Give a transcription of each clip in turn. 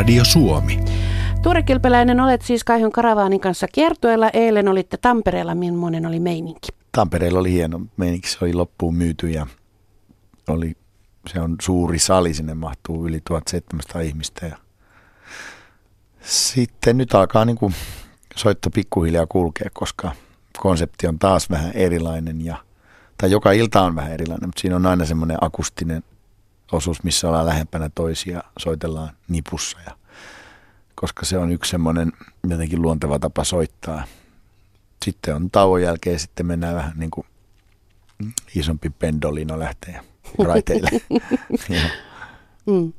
Radio Suomi. Tuure Kilpeläinen, olet siis Kaihon Karavaanin kanssa kiertueella. Eilen olitte Tampereella, millainen oli meininki? Tampereella oli hieno meininki, se oli loppuun myyty ja oli, se on suuri sali, sinne mahtuu yli 1700 ihmistä ja sitten nyt alkaa niin kuin soitto pikkuhiljaa kulkea, koska konsepti on taas vähän erilainen ja tai joka ilta on vähän erilainen, mutta siinä on aina semmoinen akustinen osuus, missä ollaan lähempänä toisia, soitellaan nipussa ja koska se on yksi semmoinen jotenkin luonteva tapa soittaa. Sitten on tauon jälkeen, sitten mennään vähän niin kuin isompi pendolino lähtee raiteille. ja. Mm.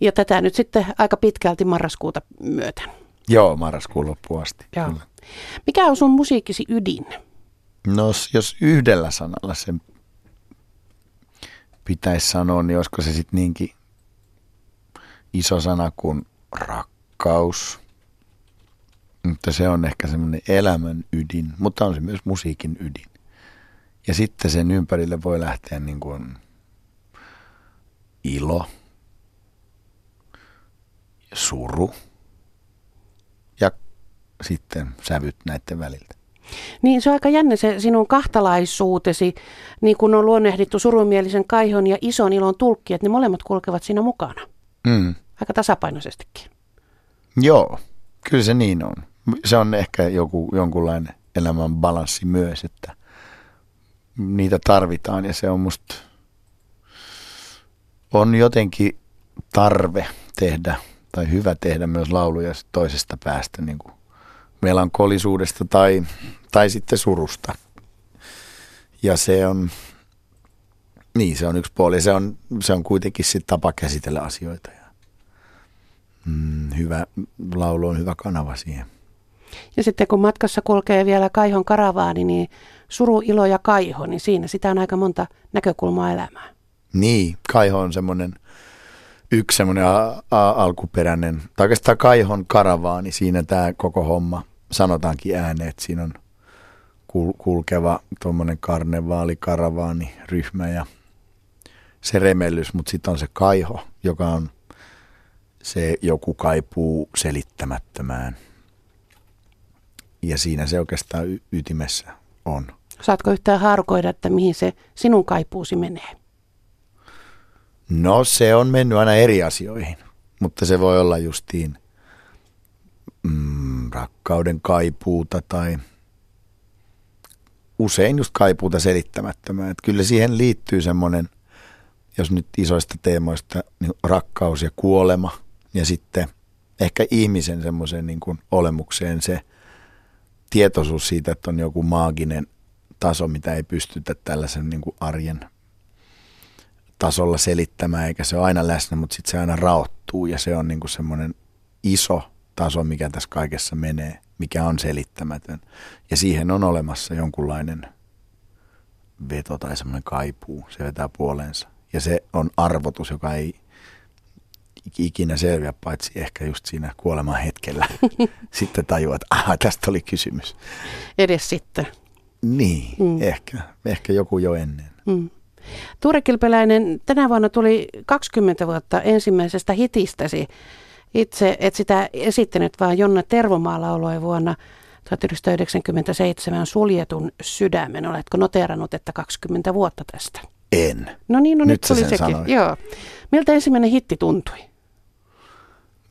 ja tätä nyt sitten aika pitkälti marraskuuta myöten. Joo, marraskuun loppuun asti. Joo. Mikä on sun musiikkisi ydin? No jos yhdellä sanalla sen pitäisi sanoa, niin olisiko se sitten niinkin iso sana kuin rakkaus. Mutta se on ehkä semmoinen elämän ydin, mutta on se myös musiikin ydin. Ja sitten sen ympärille voi lähteä niin kuin ilo, suru ja sitten sävyt näiden väliltä. Niin se on aika jännä se sinun kahtalaisuutesi, niin kuin on luonnehdittu surumielisen kaihon ja ison ilon tulkki, että ne molemmat kulkevat siinä mukana. Mm. Aika tasapainoisestikin. Joo, kyllä se niin on. Se on ehkä joku, jonkunlainen elämän balanssi myös, että niitä tarvitaan ja se on musta, on jotenkin tarve tehdä tai hyvä tehdä myös lauluja toisesta päästä niin kuin melankolisuudesta tai, tai sitten surusta. Ja se on, niin se on yksi puoli. Se on, se on kuitenkin sitten tapa käsitellä asioita. Ja, mm, hyvä laulu on hyvä kanava siihen. Ja sitten kun matkassa kulkee vielä Kaihon karavaani, niin suru, ilo ja kaiho, niin siinä sitä on aika monta näkökulmaa elämään. Niin, kaiho on semmoinen yksi semmoinen a- a- alkuperäinen, tai oikeastaan Kaihon karavaani, siinä tämä koko homma sanotaankin ääneen, että siinä on kul- kulkeva tuommoinen karnevaali, karavaani, ryhmä ja se remellys, mutta sitten on se kaiho, joka on se joku kaipuu selittämättömään. Ja siinä se oikeastaan y- ytimessä on. Saatko yhtään haarukoida, että mihin se sinun kaipuusi menee? No se on mennyt aina eri asioihin, mutta se voi olla justiin mm, rakkauden kaipuuta tai usein just kaipuuta selittämättömään. Että kyllä siihen liittyy semmoinen, jos nyt isoista teemoista, niin rakkaus ja kuolema ja sitten ehkä ihmisen semmoiseen niin kuin olemukseen se tietoisuus siitä, että on joku maaginen taso, mitä ei pystytä tällaisen niin kuin arjen tasolla selittämään, eikä se ole aina läsnä, mutta sitten se aina raottuu ja se on niin kuin semmoinen iso taso, mikä tässä kaikessa menee, mikä on selittämätön. Ja siihen on olemassa jonkunlainen veto tai semmoinen kaipuu, se vetää puoleensa. Ja se on arvotus, joka ei ikinä selviä, paitsi ehkä just siinä kuoleman hetkellä. sitten tajuaa, että aha, tästä oli kysymys. Edes sitten. Niin, mm. ehkä, ehkä joku jo ennen. Mm. Tuure Kilpeläinen, tänä vuonna tuli 20 vuotta ensimmäisestä hitistäsi. Itse et sitä esittänyt, vaan Jonna Tervomaa lauloi vuonna 1997 suljetun sydämen. Oletko noteerannut, että 20 vuotta tästä? En. No niin, no nyt, Nyt tuli sen sekin. sanoit. Joo. Miltä ensimmäinen hitti tuntui?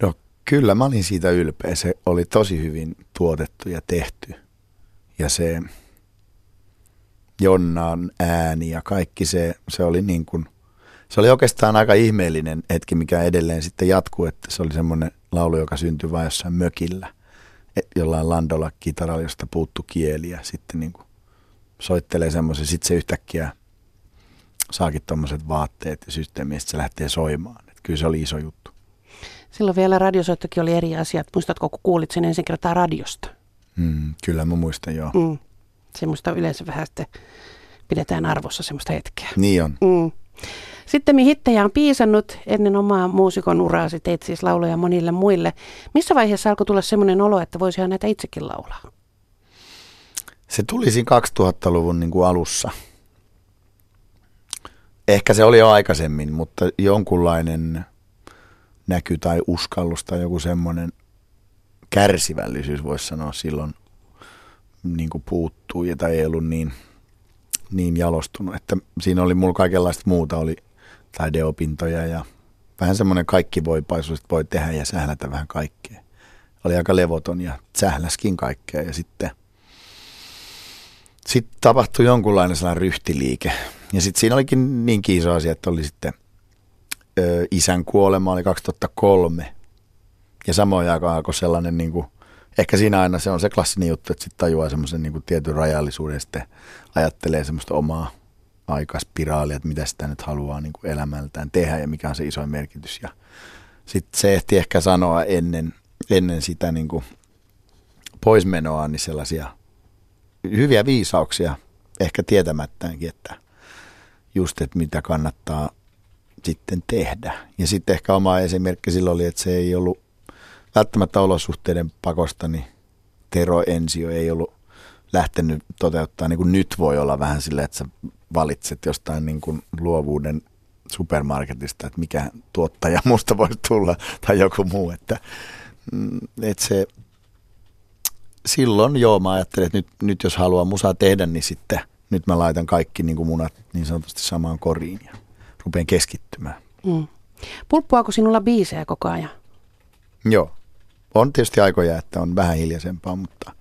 No kyllä mä olin siitä ylpeä. Se oli tosi hyvin tuotettu ja tehty. Ja se Jonnan ääni ja kaikki se, se oli niin kuin, se oli oikeastaan aika ihmeellinen hetki, mikä edelleen sitten jatkuu, että se oli semmoinen laulu, joka syntyi vain jossain mökillä, et- jollain landolla kitaralla, josta puuttu kieli ja sitten niin kuin soittelee semmoisen, sitten se yhtäkkiä saakin tuommoiset vaatteet ja systeemi, ja se lähtee soimaan. Et kyllä se oli iso juttu. Silloin vielä radiosoittokin oli eri asiat. Muistatko, kun kuulit sen ensin kertaa radiosta? Mm, kyllä mä muistan joo. Mm. Semmoista yleensä vähän sitten pidetään arvossa semmoista hetkeä. Niin on. Mm. Sitten hittejä on piisannut ennen omaa muusikon uraasi, teit siis lauloja monille muille. Missä vaiheessa alkoi tulla semmoinen olo, että voisihan näitä itsekin laulaa? Se tuli siinä 2000-luvun niin kuin alussa. Ehkä se oli jo aikaisemmin, mutta jonkunlainen näky tai uskallus tai joku semmoinen kärsivällisyys, voisi sanoa silloin niin kuin puuttuu tai ei ollut niin, niin jalostunut. Että siinä oli mulla kaikenlaista muuta, oli taideopintoja ja vähän semmoinen kaikki voi paisuus, voi tehdä ja sählätä vähän kaikkea. Oli aika levoton ja sähläskin kaikkea ja sitten sitten tapahtui jonkunlainen sellainen ryhtiliike. Ja sitten siinä olikin niin iso asia, että oli sitten ö, isän kuolema oli 2003. Ja samoin aikaan alkoi sellainen, niin kuin, ehkä siinä aina se on se klassinen juttu, että sitten tajuaa semmoisen niin tietyn rajallisuuden ja sitten ajattelee semmoista omaa aikaspiraalia, että mitä sitä nyt haluaa niin kuin elämältään tehdä ja mikä on se isoin merkitys. Ja sitten se ehti ehkä sanoa ennen, ennen sitä niin kuin poismenoa niin sellaisia hyviä viisauksia, ehkä tietämättäänkin, että just, että mitä kannattaa sitten tehdä. Ja sitten ehkä oma esimerkki silloin oli, että se ei ollut välttämättä olosuhteiden pakosta, niin Tero Ensio ei ollut lähtenyt toteuttaa, niin kuin nyt voi olla vähän silleen, että sä valitset jostain niin kuin luovuuden supermarketista, että mikä tuottaja musta voisi tulla tai joku muu, että, mm, että se silloin joo, mä ajattelin, että nyt, nyt jos haluaa musaa tehdä, niin sitten nyt mä laitan kaikki niin kuin munat niin sanotusti samaan koriin ja rupean keskittymään. Mm. Pulppuako sinulla biisejä koko ajan? Joo. On tietysti aikoja, että on vähän hiljaisempaa, mutta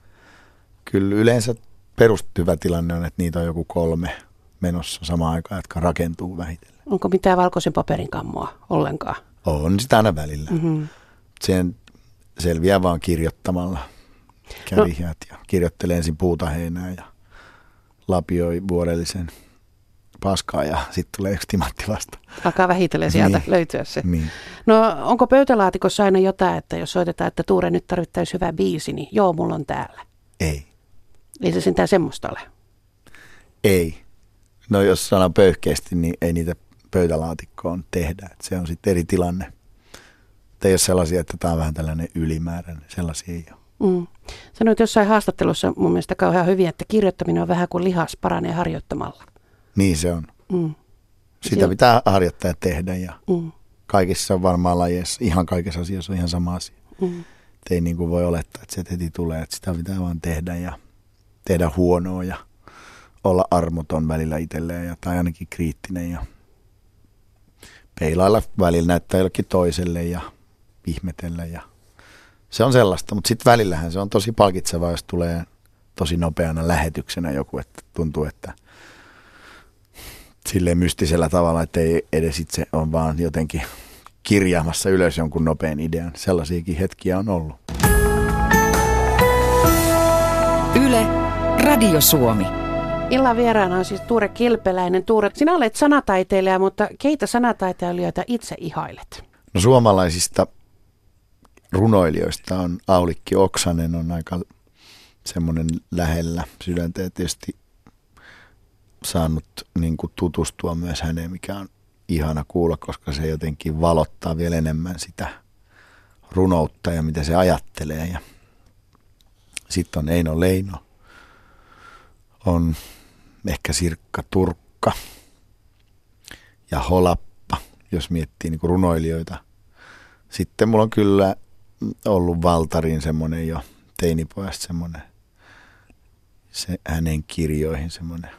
kyllä yleensä perustyvä tilanne on, että niitä on joku kolme menossa samaan aikaan, jotka rakentuu vähitellen. Onko mitään valkoisen paperin kammoa ollenkaan? On sitä aina välillä. Mm-hmm. Sen selviää vaan kirjoittamalla kärihät no. ja kirjoittelee ensin puutaheinää ja lapioi vuodellisen paskaa ja sitten tulee yksi timantti vasta. Alkaa vähitellen sieltä niin. löytyä se. Niin. No onko pöytälaatikossa aina jotain, että jos soitetaan, että Tuure nyt tarvittaisi hyvä biisi, niin joo, mulla on täällä. Ei. Ei se sentään semmoista ole. Ei. No jos sanan pöyhkeästi, niin ei niitä pöytälaatikkoon tehdä. Et se on sitten eri tilanne. Ei ole sellaisia, että tämä on vähän tällainen ylimääräinen. Sellaisia ei ole. Mm. Sanoit jossain haastattelussa mun mielestä kauhean hyvin, että kirjoittaminen on vähän kuin lihas paranee harjoittamalla. Niin se on. Mm. Sitä Siin... pitää harjoittaa ja tehdä ja mm. kaikissa varmaan lajeissa, ihan kaikissa asioissa on ihan sama asia. Mm. ei niin kuin voi olettaa, että se heti tulee, että sitä pitää vaan tehdä ja tehdä huonoa ja olla armoton välillä itselleen ja, tai ainakin kriittinen ja peilailla välillä näyttää jollekin toiselle ja ihmetellä ja se on sellaista, mutta sitten välillähän se on tosi palkitsevaa, jos tulee tosi nopeana lähetyksenä joku, että tuntuu, että silleen mystisellä tavalla, että ei edes itse on vaan jotenkin kirjaamassa ylös jonkun nopean idean. Sellaisiakin hetkiä on ollut. Yle, Radio Suomi. Illan vieraana on siis Tuure Kilpeläinen. Tuure, sinä olet sanataiteilija, mutta keitä sanataiteilijoita itse ihailet? No suomalaisista runoilijoista on Aulikki Oksanen on aika semmoinen lähellä sydäntä ja tietysti saanut niin kuin tutustua myös häneen, mikä on ihana kuulla, koska se jotenkin valottaa vielä enemmän sitä runoutta ja mitä se ajattelee. Ja sitten on Eino Leino, on ehkä Sirkka Turkka ja Holappa, jos miettii niin runoilijoita. Sitten mulla on kyllä ollut Valtarin semmoinen jo teinipojasta semmoinen, se hänen kirjoihin semmoinen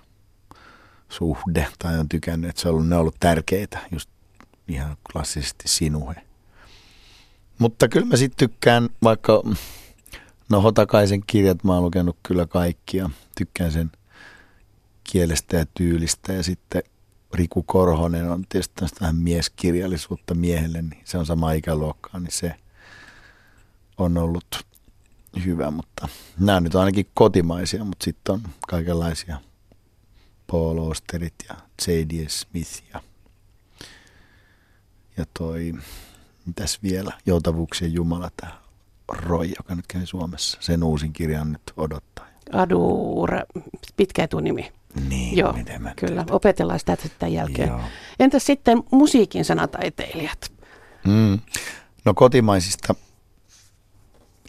suhde, tai on tykännyt, että se on ollut, ne on ollut tärkeitä, just ihan klassisesti sinuhe. Mutta kyllä mä sitten tykkään, vaikka no Hotakaisen kirjat mä oon lukenut kyllä kaikkia, tykkään sen kielestä ja tyylistä ja sitten Riku Korhonen on tietysti vähän mieskirjallisuutta miehelle, niin se on sama ikäluokkaa, niin se – on ollut hyvä, mutta nämä nyt on ainakin kotimaisia, mutta sitten on kaikenlaisia Paul Osterit ja J.D. Smith ja, ja toi, mitäs vielä, Joutavuuksien Jumala, tämä Roy, joka nyt käy Suomessa. Sen uusin kirjan nyt odottaa. Adur, pitkä etunimi. Niin, Joo, miten mä kyllä. Tiedän. Opetellaan sitä tämän jälkeen. Joo. Entäs sitten musiikin sanataiteilijat? Mm. No kotimaisista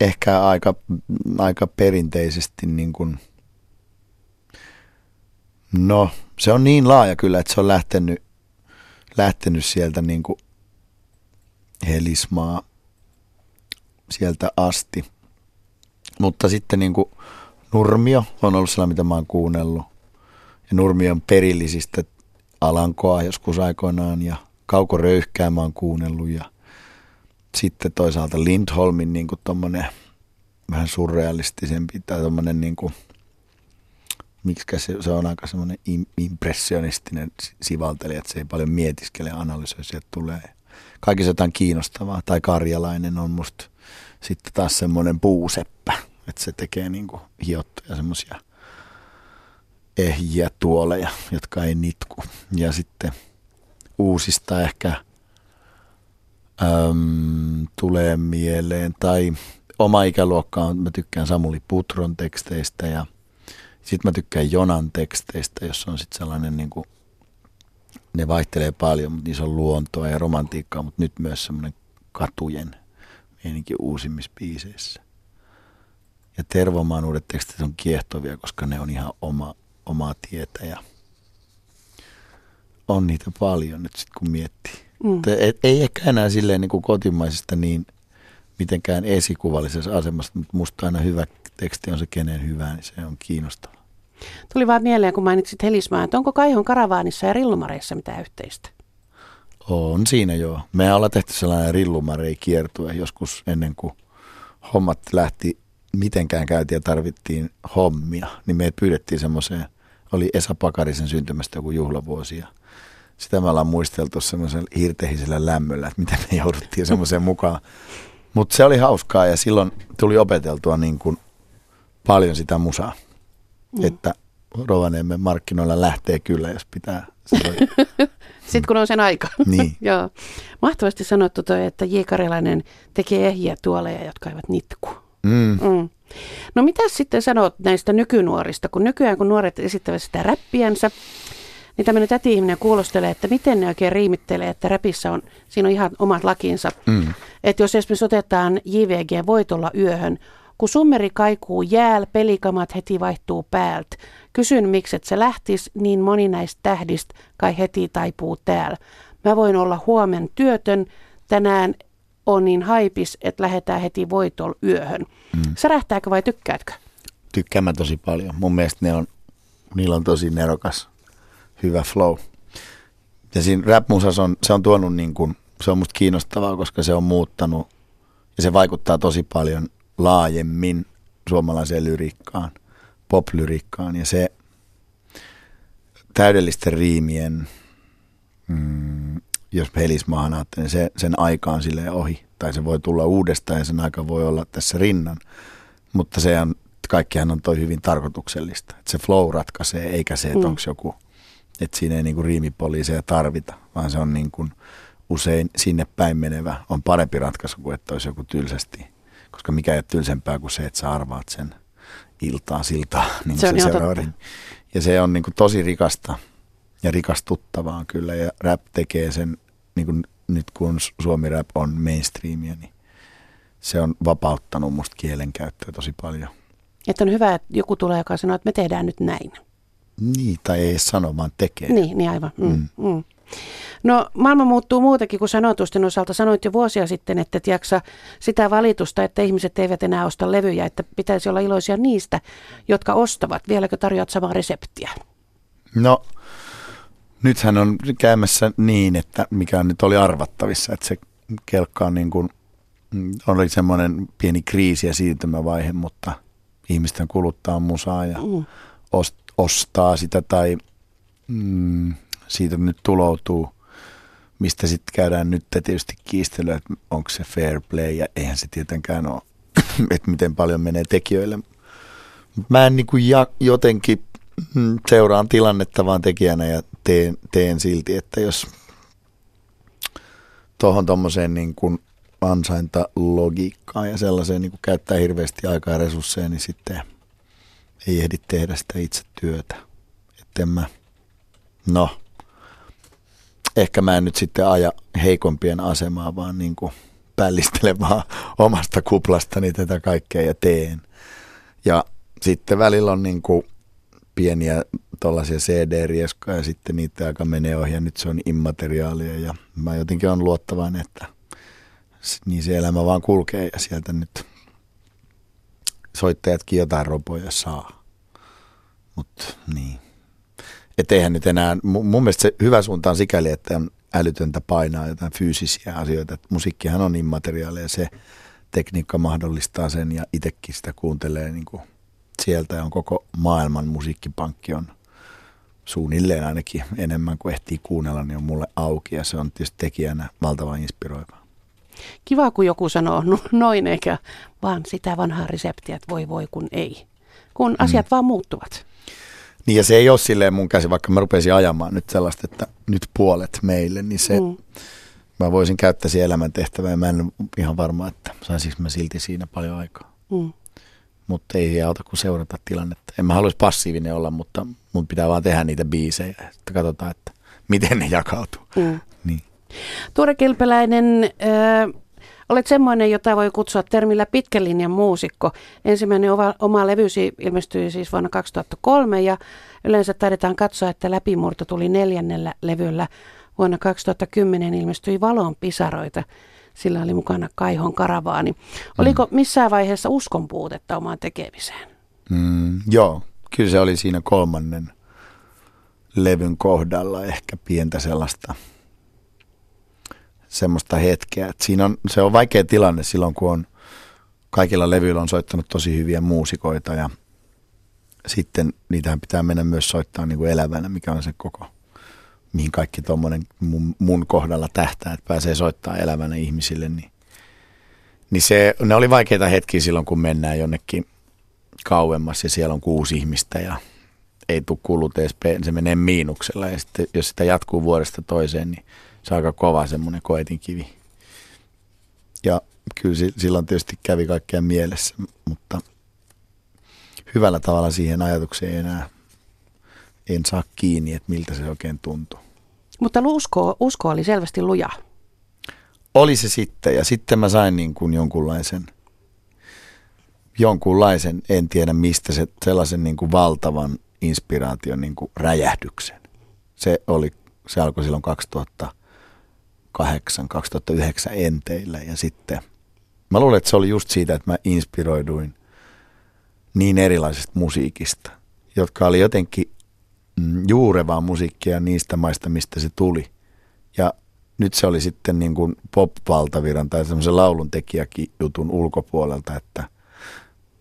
ehkä aika, aika perinteisesti niin kuin, no se on niin laaja kyllä, että se on lähtenyt, lähtenyt sieltä niin kuin Helismaa sieltä asti. Mutta sitten niin kuin Nurmio on ollut sellainen, mitä mä oon kuunnellut. Ja Nurmion perillisistä Alankoa joskus aikoinaan ja Kauko Röyhkää mä oon kuunnellut ja sitten toisaalta Lindholmin niin kuin vähän surrealistisempi tai tommonen niin kuin, miksi se, se on aika semmoinen impressionistinen sivaltelija, että se ei paljon mietiskele ja analysoi, sieltä tulee kaikissa jotain kiinnostavaa. Tai Karjalainen on musta sitten taas semmoinen puuseppä, että se tekee niin kuin hiottuja semmoisia ehjiä tuoleja, jotka ei nitku. Ja sitten uusista ehkä äm, tulee mieleen, tai oma ikäluokka on, mä tykkään Samuli Putron teksteistä ja sitten mä tykkään Jonan teksteistä, jossa on sitten sellainen niin kuin, ne vaihtelee paljon, mutta niissä on luontoa ja romantiikkaa, mutta nyt myös semmoinen katujen meininki uusimmissa biiseissä. Ja Tervomaan uudet tekstit on kiehtovia, koska ne on ihan oma, omaa tietä ja on niitä paljon nyt sitten kun miettii. Mm. Et, ei ehkä enää silleen niin kuin kotimaisesta niin mitenkään esikuvallisessa asemassa, mutta musta aina hyvä teksti on se kenen hyvä, niin se on kiinnostava. Tuli vaan mieleen, kun mainitsit Helismaa, että onko Kaihon karavaanissa ja rillumareissa mitään yhteistä? On siinä joo. Me ollaan tehty sellainen rillumarei kiertue joskus ennen kuin hommat lähti mitenkään käytiin ja tarvittiin hommia, niin me pyydettiin semmoiseen, oli Esa Pakarisen syntymästä joku juhlavuosi ja sitä me ollaan muisteltu semmoisella hirtehisellä lämmöllä, että miten me jouduttiin semmoiseen mukaan. Mutta se oli hauskaa ja silloin tuli opeteltua niin kuin paljon sitä musaa, mm. että Rovaniemen markkinoilla lähtee kyllä, jos pitää. Sitten kun on sen aika. Niin. Joo. Mahtavasti sanottu toi, että J. Karjalainen tekee ehjiä tuoleja, jotka eivät nitku. Mm. Mm. No mitä sitten sanot näistä nykynuorista, kun nykyään kun nuoret esittävät sitä räppiänsä, niin tämmöinen täti-ihminen kuulostelee, että miten ne oikein riimittelee, että räpissä on, siinä on ihan omat lakinsa. Mm. Että jos esimerkiksi otetaan JVG Voitolla yöhön, kun summeri kaikuu jääl, pelikamat heti vaihtuu päältä. Kysyn, miksi et se lähtis, niin moni näistä tähdistä kai heti taipuu täällä. Mä voin olla huomen työtön, tänään on niin haipis, että lähdetään heti voitol yöhön. Mm. Särähtääkö vai tykkäätkö? Tykkään mä tosi paljon. Mun mielestä ne on, niillä on tosi nerokas, hyvä flow. Ja siinä rap on, se on tuonut niin kuin, se on musta kiinnostavaa, koska se on muuttanut ja se vaikuttaa tosi paljon laajemmin suomalaiseen lyriikkaan, pop-lyriikkaan ja se täydellisten riimien mm, jos pelismaahan ajattelee, niin se, sen aika on sille ohi. Tai se voi tulla uudestaan ja sen aika voi olla tässä rinnan. Mutta se on, kaikkihan on toi hyvin tarkoituksellista. Että se flow ratkaisee, eikä se, että mm. onko joku, että siinä ei niinku riimipoliiseja tarvita, vaan se on niin kuin usein sinne päin menevä on parempi ratkaisu kuin että olisi joku tylsästi. Koska mikä ei ole tylsempää kuin se, että sä arvaat sen iltaa siltaa. Niin se on se. Ja se on niin kuin tosi rikasta ja rikastuttavaa kyllä. Ja rap tekee sen, niin kuin nyt kun suomi rap on mainstreamia, niin se on vapauttanut musta kielenkäyttöä tosi paljon. Että on hyvä, että joku tulee, joka sanoo, että me tehdään nyt näin. Niin, tai ei sano, vaan tekee. Niin, niin aivan. Mm, mm. Mm. No maailma muuttuu muutenkin kuin sanotusten osalta. Sanoit jo vuosia sitten, että et jaksa sitä valitusta, että ihmiset eivät enää osta levyjä, että pitäisi olla iloisia niistä, jotka ostavat. Vieläkö tarjoat samaa reseptiä? No nythän on käymässä niin, että mikä nyt oli arvattavissa, että se kelkka on niin kuin, mm, oli semmoinen pieni kriisi ja siirtymävaihe, mutta ihmisten kuluttaa musaa ja mm. ost, ostaa sitä tai mm, siitä nyt tuloutuu, mistä sitten käydään nyt tietysti kiistelyä, että onko se fair play ja eihän se tietenkään ole, että miten paljon menee tekijöille. Mä en niin kuin ja, jotenkin Mm, seuraan tilannetta vaan tekijänä ja teen, teen silti, että jos tuohon tuommoiseen niin ansaintalogiikkaan ja sellaiseen niin kuin käyttää hirveästi aikaa ja resursseja, niin sitten ei ehdi tehdä sitä itse työtä. Että mä, no, ehkä mä en nyt sitten aja heikompien asemaa, vaan niin kuin pällistele vaan omasta kuplastani tätä kaikkea ja teen. Ja sitten välillä on niin kuin pieniä tuollaisia CD-rieskoja ja sitten niitä aika menee ohi ja nyt se on immateriaalia ja mä jotenkin on luottavainen, että niin se elämä vaan kulkee ja sieltä nyt soittajatkin jotain ropoja saa. Mutta niin. Et eihän nyt enää, mun mielestä se hyvä suunta on sikäli, että on älytöntä painaa jotain fyysisiä asioita. Et musiikkihan on immateriaalia ja se tekniikka mahdollistaa sen ja itsekin sitä kuuntelee niin kuin sieltä on koko maailman musiikkipankki on suunnilleen ainakin enemmän kuin ehtii kuunnella, niin on mulle auki ja se on tietysti tekijänä valtavan inspiroivaa. Kiva, kun joku sanoo noin, eikä vaan sitä vanhaa reseptiä, että voi voi kun ei. Kun mm. asiat vaan muuttuvat. Niin ja se ei ole silleen mun käsi, vaikka mä rupesin ajamaan nyt sellaista, että nyt puolet meille, niin se, mm. mä voisin käyttää siihen elämäntehtävää ja mä en ihan varma, että saisinko mä silti siinä paljon aikaa. Mm. Mutta ei auta kuin seurata tilannetta. En mä haluaisi passiivinen olla, mutta mun pitää vaan tehdä niitä biisejä, että katsotaan, että miten ne jakautuu. Mm. Niin. Tuore Kilpeläinen, äh, olet semmoinen, jota voi kutsua termillä pitkän linjan muusikko. Ensimmäinen oma, oma levysi ilmestyi siis vuonna 2003 ja yleensä taidetaan katsoa, että läpimurto tuli neljännellä levyllä. Vuonna 2010 ilmestyi Valon pisaroita. Sillä oli mukana Kaihon karavaani. Oliko mm. missään vaiheessa uskon puutetta omaan tekemiseen? Mm, joo, kyllä se oli siinä kolmannen levyn kohdalla ehkä pientä sellaista – semmoista hetkeä. Että siinä on, se on vaikea tilanne silloin, kun on kaikilla levyillä on soittanut tosi hyviä muusikoita ja sitten niitähän pitää mennä myös soittaa niin kuin elävänä, mikä on se koko, mihin kaikki tuommoinen mun, mun kohdalla tähtää, että pääsee soittaa elävänä ihmisille, niin, niin se, ne oli vaikeita hetkiä silloin, kun mennään jonnekin kauemmas ja siellä on kuusi ihmistä ja ei tule kulut edes, se menee miinuksella ja sitten jos sitä jatkuu vuodesta toiseen, niin se aika kova semmoinen koetinkivi. Ja kyllä silloin tietysti kävi kaikkea mielessä, mutta hyvällä tavalla siihen ajatukseen enää en saa kiinni, että miltä se oikein tuntuu. Mutta usko, usko oli selvästi luja. Oli se sitten, ja sitten mä sain niin kuin jonkunlaisen, jonkunlaisen, en tiedä mistä, se, sellaisen niin kuin valtavan inspiraation niin kuin räjähdyksen. Se, oli, se alkoi silloin 2000 2008-2009 enteillä ja sitten mä luulen, että se oli just siitä, että mä inspiroiduin niin erilaisesta musiikista, jotka oli jotenkin juurevaa musiikkia niistä maista, mistä se tuli. Ja nyt se oli sitten niin kuin pop-valtaviran tai semmoisen laulun tekijäkin jutun ulkopuolelta, että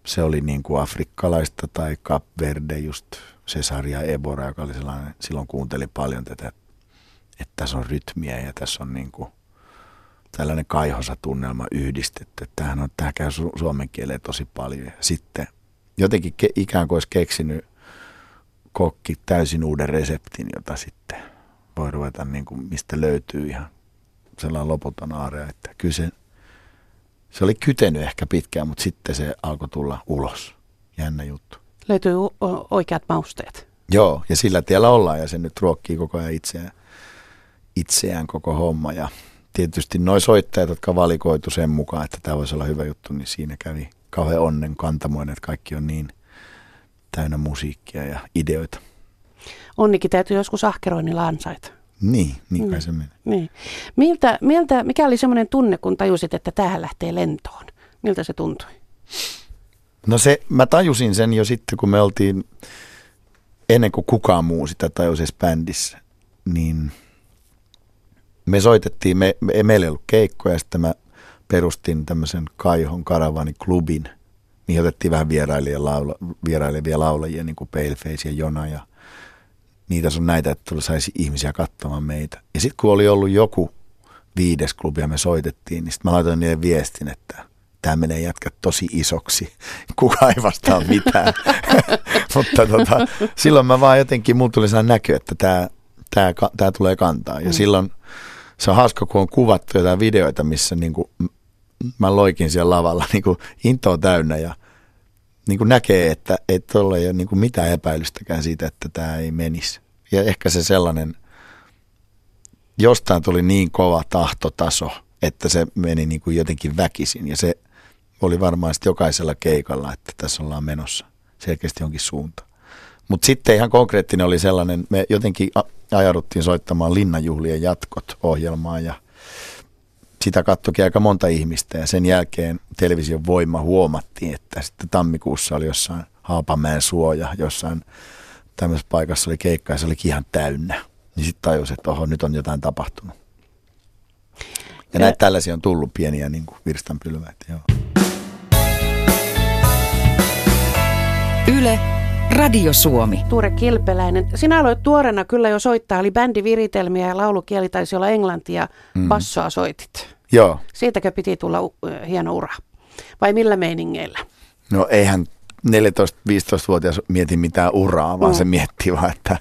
se oli niin kuin afrikkalaista tai Cap Verde, just Cesaria Ebora, joka oli sellainen, silloin kuunteli paljon tätä että tässä on rytmiä ja tässä on niin kuin tällainen kaihosa tunnelma yhdistetty. Tämähän on, tämä käy su- suomen kieleen tosi paljon. Sitten jotenkin ke, ikään kuin olisi keksinyt kokki täysin uuden reseptin, jota sitten voi ruveta, niin kuin, mistä löytyy ihan sellainen loputon aarea, että kyllä se, se oli kytenyt ehkä pitkään, mutta sitten se alkoi tulla ulos. Jännä juttu. Löytyy oikeat mausteet. Joo, ja sillä tiellä ollaan ja se nyt ruokkii koko ajan itseään itseään koko homma. Ja tietysti noin soittajat, jotka valikoitu sen mukaan, että tämä voisi olla hyvä juttu, niin siinä kävi kauhean onnen kantamoinen, että kaikki on niin täynnä musiikkia ja ideoita. Onnikin täytyy joskus ahkeroinnilla ansaita. Niin, niin kai se menee. Niin. Miltä, miltä, mikä oli semmoinen tunne, kun tajusit, että tähän lähtee lentoon? Miltä se tuntui? No se, mä tajusin sen jo sitten, kun me oltiin, ennen kuin kukaan muu sitä tajusi bändissä, niin – me soitettiin, me, me, meillä ei ollut keikkoja, ja sitten mä perustin tämmöisen Kaihon Karavani klubin, mihin otettiin vähän vierailevia, laula, vierailevia laulajia, niin kuin Paleface ja Jona, ja niitä on näitä, että saisi ihmisiä katsomaan meitä. Ja sitten kun oli ollut joku viides klubi ja me soitettiin, niin sitten mä laitoin niille viestin, että tämä menee jätkä tosi isoksi. Kuka ei vastaa mitään. Mutta tota, silloin mä vaan jotenkin, mulla tuli sellainen näky, että tämä, tämä, tämä tulee kantaa. Ja mm. silloin se on hauska, kun on kuvattu jotain videoita, missä niin kuin, mä loikin siellä lavalla niin kuin intoa täynnä ja niin kuin näkee, että ei tuolla ei ole niin kuin mitään epäilystäkään siitä, että tämä ei menisi. Ja ehkä se sellainen, jostain tuli niin kova tahtotaso, että se meni niin kuin jotenkin väkisin. Ja se oli varmaan jokaisella keikalla, että tässä ollaan menossa selkeästi jonkin suuntaan. Mutta sitten ihan konkreettinen oli sellainen, me jotenkin ajauduttiin soittamaan Linnanjuhlien jatkot ohjelmaan ja sitä kattoikin aika monta ihmistä ja sen jälkeen television voima huomattiin, että sitten tammikuussa oli jossain Haapamäen suoja, jossain tämmöisessä paikassa oli keikka ja se oli ihan täynnä. Niin sitten tajusi, että oho, nyt on jotain tapahtunut. Ja näitä tällaisia on tullut pieniä niin kuin virstanpylväitä, joo. Yle, Radio Suomi. Tuure Kilpeläinen. Sinä aloit tuorena kyllä jo soittaa, oli bändiviritelmiä ja laulukieli taisi olla englantia, mm. bassoa soitit. Joo. Siitäkö piti tulla uh, hieno ura? Vai millä meiningeillä? No eihän 14-15-vuotias mieti mitään uraa, vaan mm. se miettii vaan, että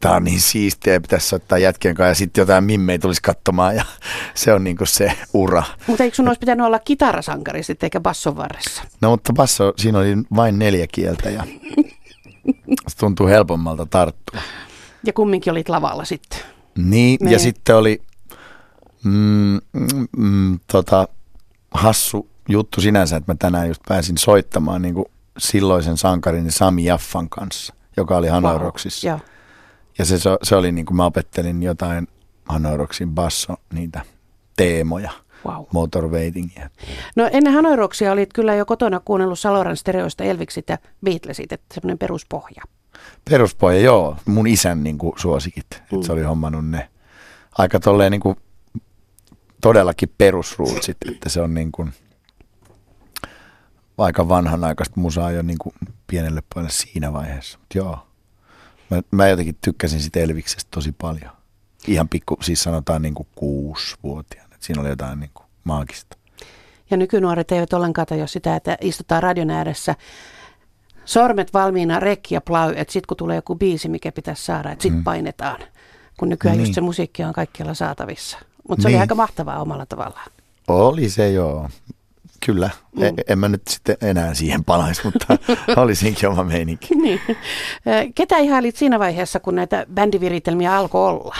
tämä on niin siistiä ja pitäisi soittaa jätkien kanssa ja sitten jotain mimmei tulisi katsomaan ja se on niin se ura. Mutta eikö sun olisi pitänyt olla kitarasankari sitten eikä basson varressa? No mutta basso, siinä oli vain neljä kieltä ja se tuntuu helpommalta tarttua. Ja kumminkin olit lavalla sitten. Niin, Me... ja sitten oli mm, mm, tota, hassu juttu sinänsä, että mä tänään just pääsin soittamaan niin kuin silloisen sankarini Sami Jaffan kanssa, joka oli Hanoiroksissa. Wow. Ja se, se oli niin kuin mä opettelin jotain Hanoiroksin basso, niitä teemoja. Wow. Motorweitingia. No ennen Hanoiroksia olit kyllä jo kotona kuunnellut Saloran stereoista Elviksit ja Beatlesit, että semmoinen peruspohja. Peruspohja, joo. Mun isän niin kuin, suosikit. Mm. Että se oli hommannut ne aika tolleen niin kuin, todellakin perusruutsit, että se on niin kuin, aika vanhanaikaista musaa jo niin kuin pienelle pojalle siinä vaiheessa. Mut joo, mä, mä jotenkin tykkäsin sitä Elviksestä tosi paljon. Ihan pikku, siis sanotaan niin kuin kuusi-vuotiaana. Siinä oli jotain niin kuin maagista. Ja nykynuoret eivät ollenkaan tajua sitä, että istutaan radion ääressä sormet valmiina, rekki ja plau, että sitten kun tulee joku biisi, mikä pitäisi saada, että sitten mm. painetaan. Kun nykyään niin. just se musiikki on kaikkialla saatavissa. Mutta se niin. oli aika mahtavaa omalla tavallaan. Oli se joo. Kyllä, mm. en, en mä nyt sitten enää siihen palaisi, mutta olisinkin oma meininki. niin. Ketä ihailit siinä vaiheessa, kun näitä bändiviritelmiä alkoi olla?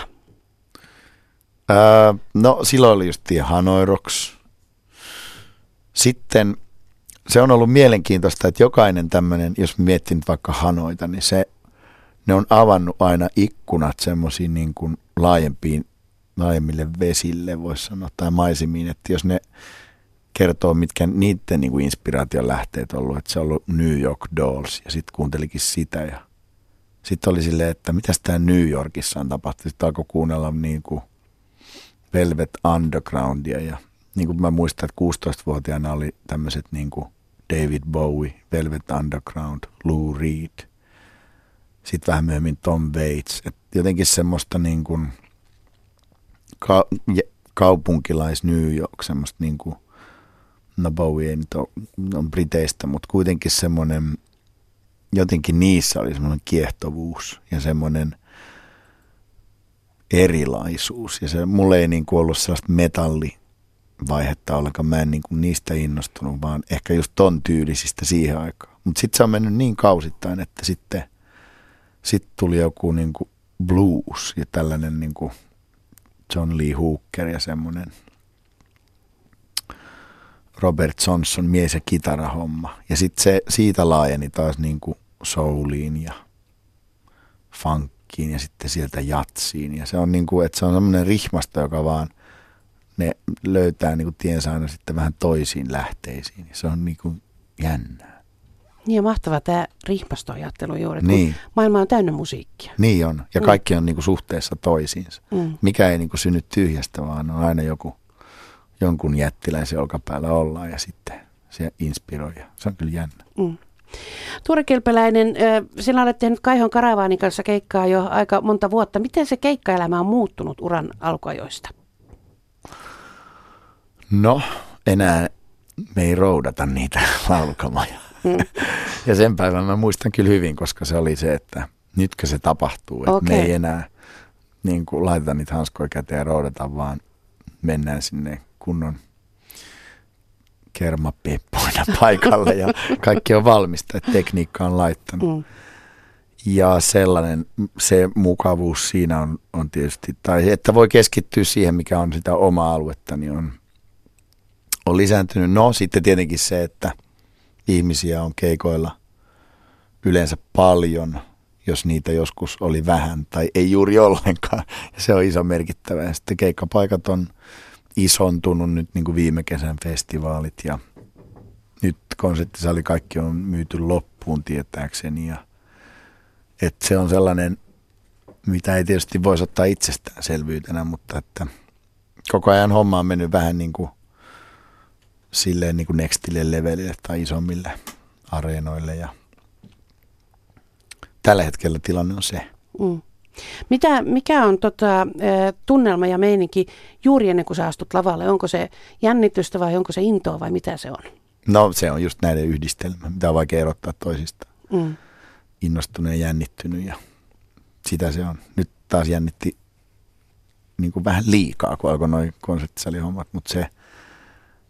Öö, no silloin oli just Hanoiroks. Sitten se on ollut mielenkiintoista, että jokainen tämmöinen, jos miettii nyt vaikka Hanoita, niin se, ne on avannut aina ikkunat semmoisiin niin kuin laajempiin, laajemmille vesille, voisi sanoa, tai maisemiin, että jos ne kertoo, mitkä niiden niin kuin inspiraation lähteet on ollut. Että se on ollut New York Dolls ja sitten kuuntelikin sitä ja sitten oli silleen, että mitä tämä New Yorkissa on tapahtunut. Sitten alkoi kuunnella niin kuin Velvet Undergroundia ja niin kuin mä muistan, että 16-vuotiaana oli tämmöiset niin kuin David Bowie, Velvet Underground, Lou Reed, sitten vähän myöhemmin Tom Waits. Et jotenkin semmoista niin kuin ka- kaupunkilais New York, semmoista niin kuin no Bowie ei nyt ole, on Briteistä, mutta kuitenkin semmoinen, jotenkin niissä oli semmoinen kiehtovuus ja semmoinen erilaisuus. Ja se, mulle ei niin kuin ollut sellaista metallivaihetta ollenkaan. Mä en niin kuin niistä innostunut, vaan ehkä just ton tyylisistä siihen aikaan. Mutta sitten se on mennyt niin kausittain, että sitten sit tuli joku niin kuin blues ja tällainen niin kuin John Lee Hooker ja semmoinen – Robert Johnson mies- ja kitarahomma. Ja sitten se siitä laajeni taas niin kuin souliin ja funkkiin ja sitten sieltä jatsiin. Ja se on niin kuin, että se on semmoinen rihmasto, joka vaan ne löytää niin kuin tiensä aina sitten vähän toisiin lähteisiin. Se on niin kuin jännää. Niin ja mahtava tämä rihmastoajattelu juuri, niin. maailma on täynnä musiikkia. Niin on, ja mm. kaikki on niin kuin suhteessa toisiinsa. Mm. Mikä ei niin kuin synny tyhjästä, vaan on aina joku jonkun jättiläisen olkapäällä ollaan ja sitten se inspiroi. Se on kyllä jännä. Mm. Tuure Kilpeläinen, sinä olet tehnyt Kaihon Karavaanin kanssa keikkaa jo aika monta vuotta. Miten se keikkaelämä on muuttunut uran alkuajoista? No, enää me ei roudata niitä laulukamoja. Mm. ja sen päivän mä muistan kyllä hyvin, koska se oli se, että nytkö se tapahtuu. Että okay. me ei enää niin kuin, laiteta niitä hanskoja käteen ja roudata, vaan mennään sinne kunnon kermapeppuina paikalle ja kaikki on valmista, että tekniikka on laittanut. Mm. Ja sellainen, se mukavuus siinä on, on tietysti, tai että voi keskittyä siihen, mikä on sitä omaa aluetta, niin on, on lisääntynyt. No sitten tietenkin se, että ihmisiä on keikoilla yleensä paljon, jos niitä joskus oli vähän tai ei juuri ollenkaan. Ja se on iso merkittävä. Ja sitten keikkapaikat on isontunut nyt niin kuin viime kesän festivaalit ja nyt konserttisali kaikki on myyty loppuun tietääkseni ja että se on sellainen, mitä ei tietysti voisi ottaa itsestäänselvyytenä, mutta että koko ajan homma on mennyt vähän niin kuin silleen niin kuin nextille levelille tai isommille areenoille ja tällä hetkellä tilanne on se. Mm. Mitä, mikä on tota, tunnelma ja meininki juuri ennen kuin sä astut lavalle? Onko se jännitystä vai onko se intoa vai mitä se on? No se on just näiden yhdistelmä, mitä on vaikea erottaa toisista. Mm. Innostunut ja jännittynyt ja sitä se on. Nyt taas jännitti niin kuin vähän liikaa, kun alkoi noin konserttisalihommat, mutta se,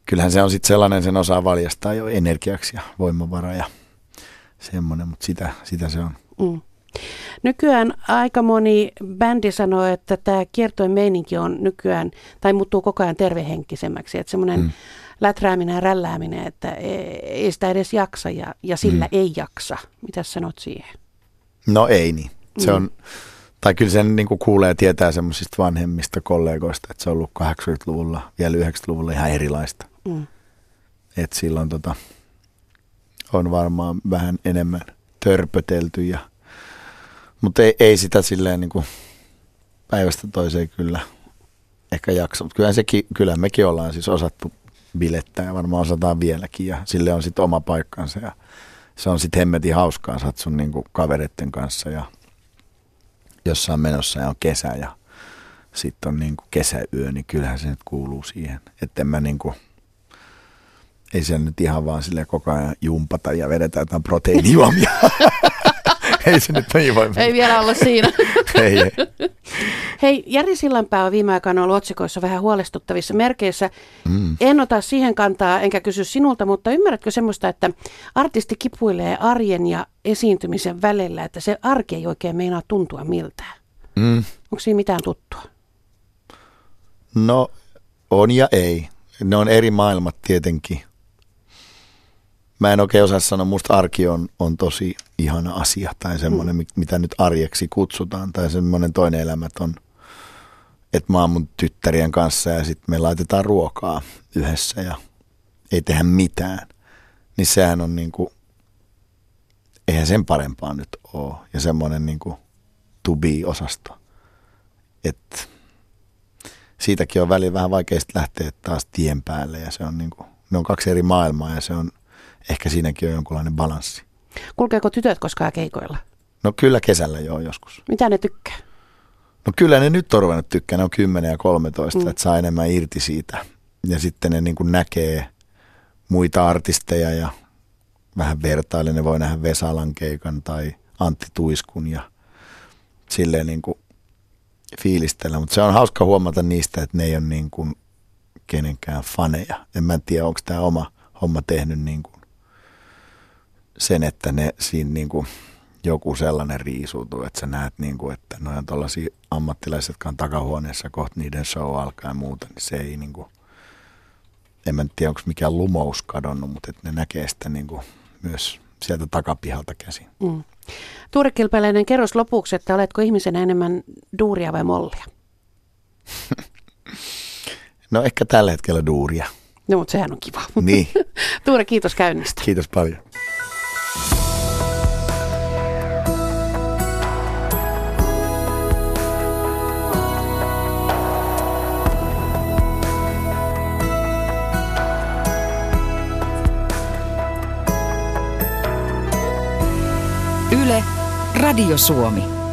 kyllähän se on sitten sellainen, sen osaa valjastaa jo energiaksi ja voimavara ja semmoinen, mutta sitä, sitä se on. Mm. Nykyään aika moni bändi sanoo, että tämä kiertojen meininki on nykyään, tai muuttuu koko ajan tervehenkisemmäksi, että semmoinen mm. läträäminen ja rällääminen, että ei sitä edes jaksa ja, ja sillä mm. ei jaksa. Mitä sanot siihen? No ei niin. Se mm. on, tai kyllä sen niin kuin kuulee ja tietää semmoisista vanhemmista kollegoista, että se on ollut 80-luvulla, vielä 90-luvulla ihan erilaista. Mm. Että silloin tota, on varmaan vähän enemmän törpötelty ja mutta ei, ei sitä silleen niin kuin päivästä toiseen kyllä ehkä jaksa. Mutta kyllä sekin, kyllä mekin ollaan siis osattu bilettää ja varmaan osataan vieläkin ja sille on sitten oma paikkansa ja se on sitten hemmetin hauskaa, sä sun niin kavereiden kanssa ja jossain menossa ja on kesä ja sitten on kuin kesäyö, niin kyllähän se nyt kuuluu siihen. Että mä niin kuin, ei se nyt ihan vaan sille koko ajan jumpata ja vedetään jotain proteiinijuomia. ei se nyt niin voi Ei vielä olla siinä. ei, ei. Hei, Jari Sillanpää on viime aikoina ollut otsikoissa vähän huolestuttavissa merkeissä. Mm. En ota siihen kantaa, enkä kysy sinulta, mutta ymmärrätkö semmoista, että artisti kipuilee arjen ja esiintymisen välillä, että se arki ei oikein meinaa tuntua miltään? Mm. Onko siinä mitään tuttua? No, on ja ei. Ne on eri maailmat tietenkin mä en oikein osaa sanoa, musta arki on, on tosi ihana asia tai semmoinen, mm. mitä nyt arjeksi kutsutaan tai semmoinen toinen elämä on, että mä oon mun tyttärien kanssa ja sitten me laitetaan ruokaa yhdessä ja ei tehdä mitään, niin sehän on niinku, eihän sen parempaa nyt ole ja semmoinen niinku to be-osasto, että siitäkin on väliin vähän vaikea lähteä taas tien päälle ja se on niinku, ne on kaksi eri maailmaa ja se on ehkä siinäkin on jonkunlainen balanssi. Kulkeeko tytöt koskaan keikoilla? No kyllä kesällä joo joskus. Mitä ne tykkää? No kyllä ne nyt on ruvennut tykkää, ne on 10 ja 13, mm. että saa enemmän irti siitä. Ja sitten ne niin näkee muita artisteja ja vähän vertaille. Ne voi nähdä Vesalan keikan tai Antti Tuiskun ja silleen niin kuin fiilistellä. Mutta se on hauska huomata niistä, että ne ei ole niin kuin kenenkään faneja. En mä tiedä, onko tämä oma homma tehnyt niin kuin sen, että ne siinä niin kuin joku sellainen riisuutuu, että sä näet, niin kuin, että noin on tuollaisia ammattilaisia, jotka on takahuoneessa kohta niiden show alkaa ja muuta, niin se ei niin kuin, en mä tiedä, onko mikään lumous kadonnut, mutta että ne näkee sitä niin kuin myös sieltä takapihalta käsin. Mm. Tuure Kilpeläinen, kerros lopuksi, että oletko ihmisenä enemmän duuria vai mollia? no ehkä tällä hetkellä duuria. No, mutta sehän on kiva. Niin. Tuure, kiitos käynnistä. Kiitos paljon. Yle, Radio Suomi.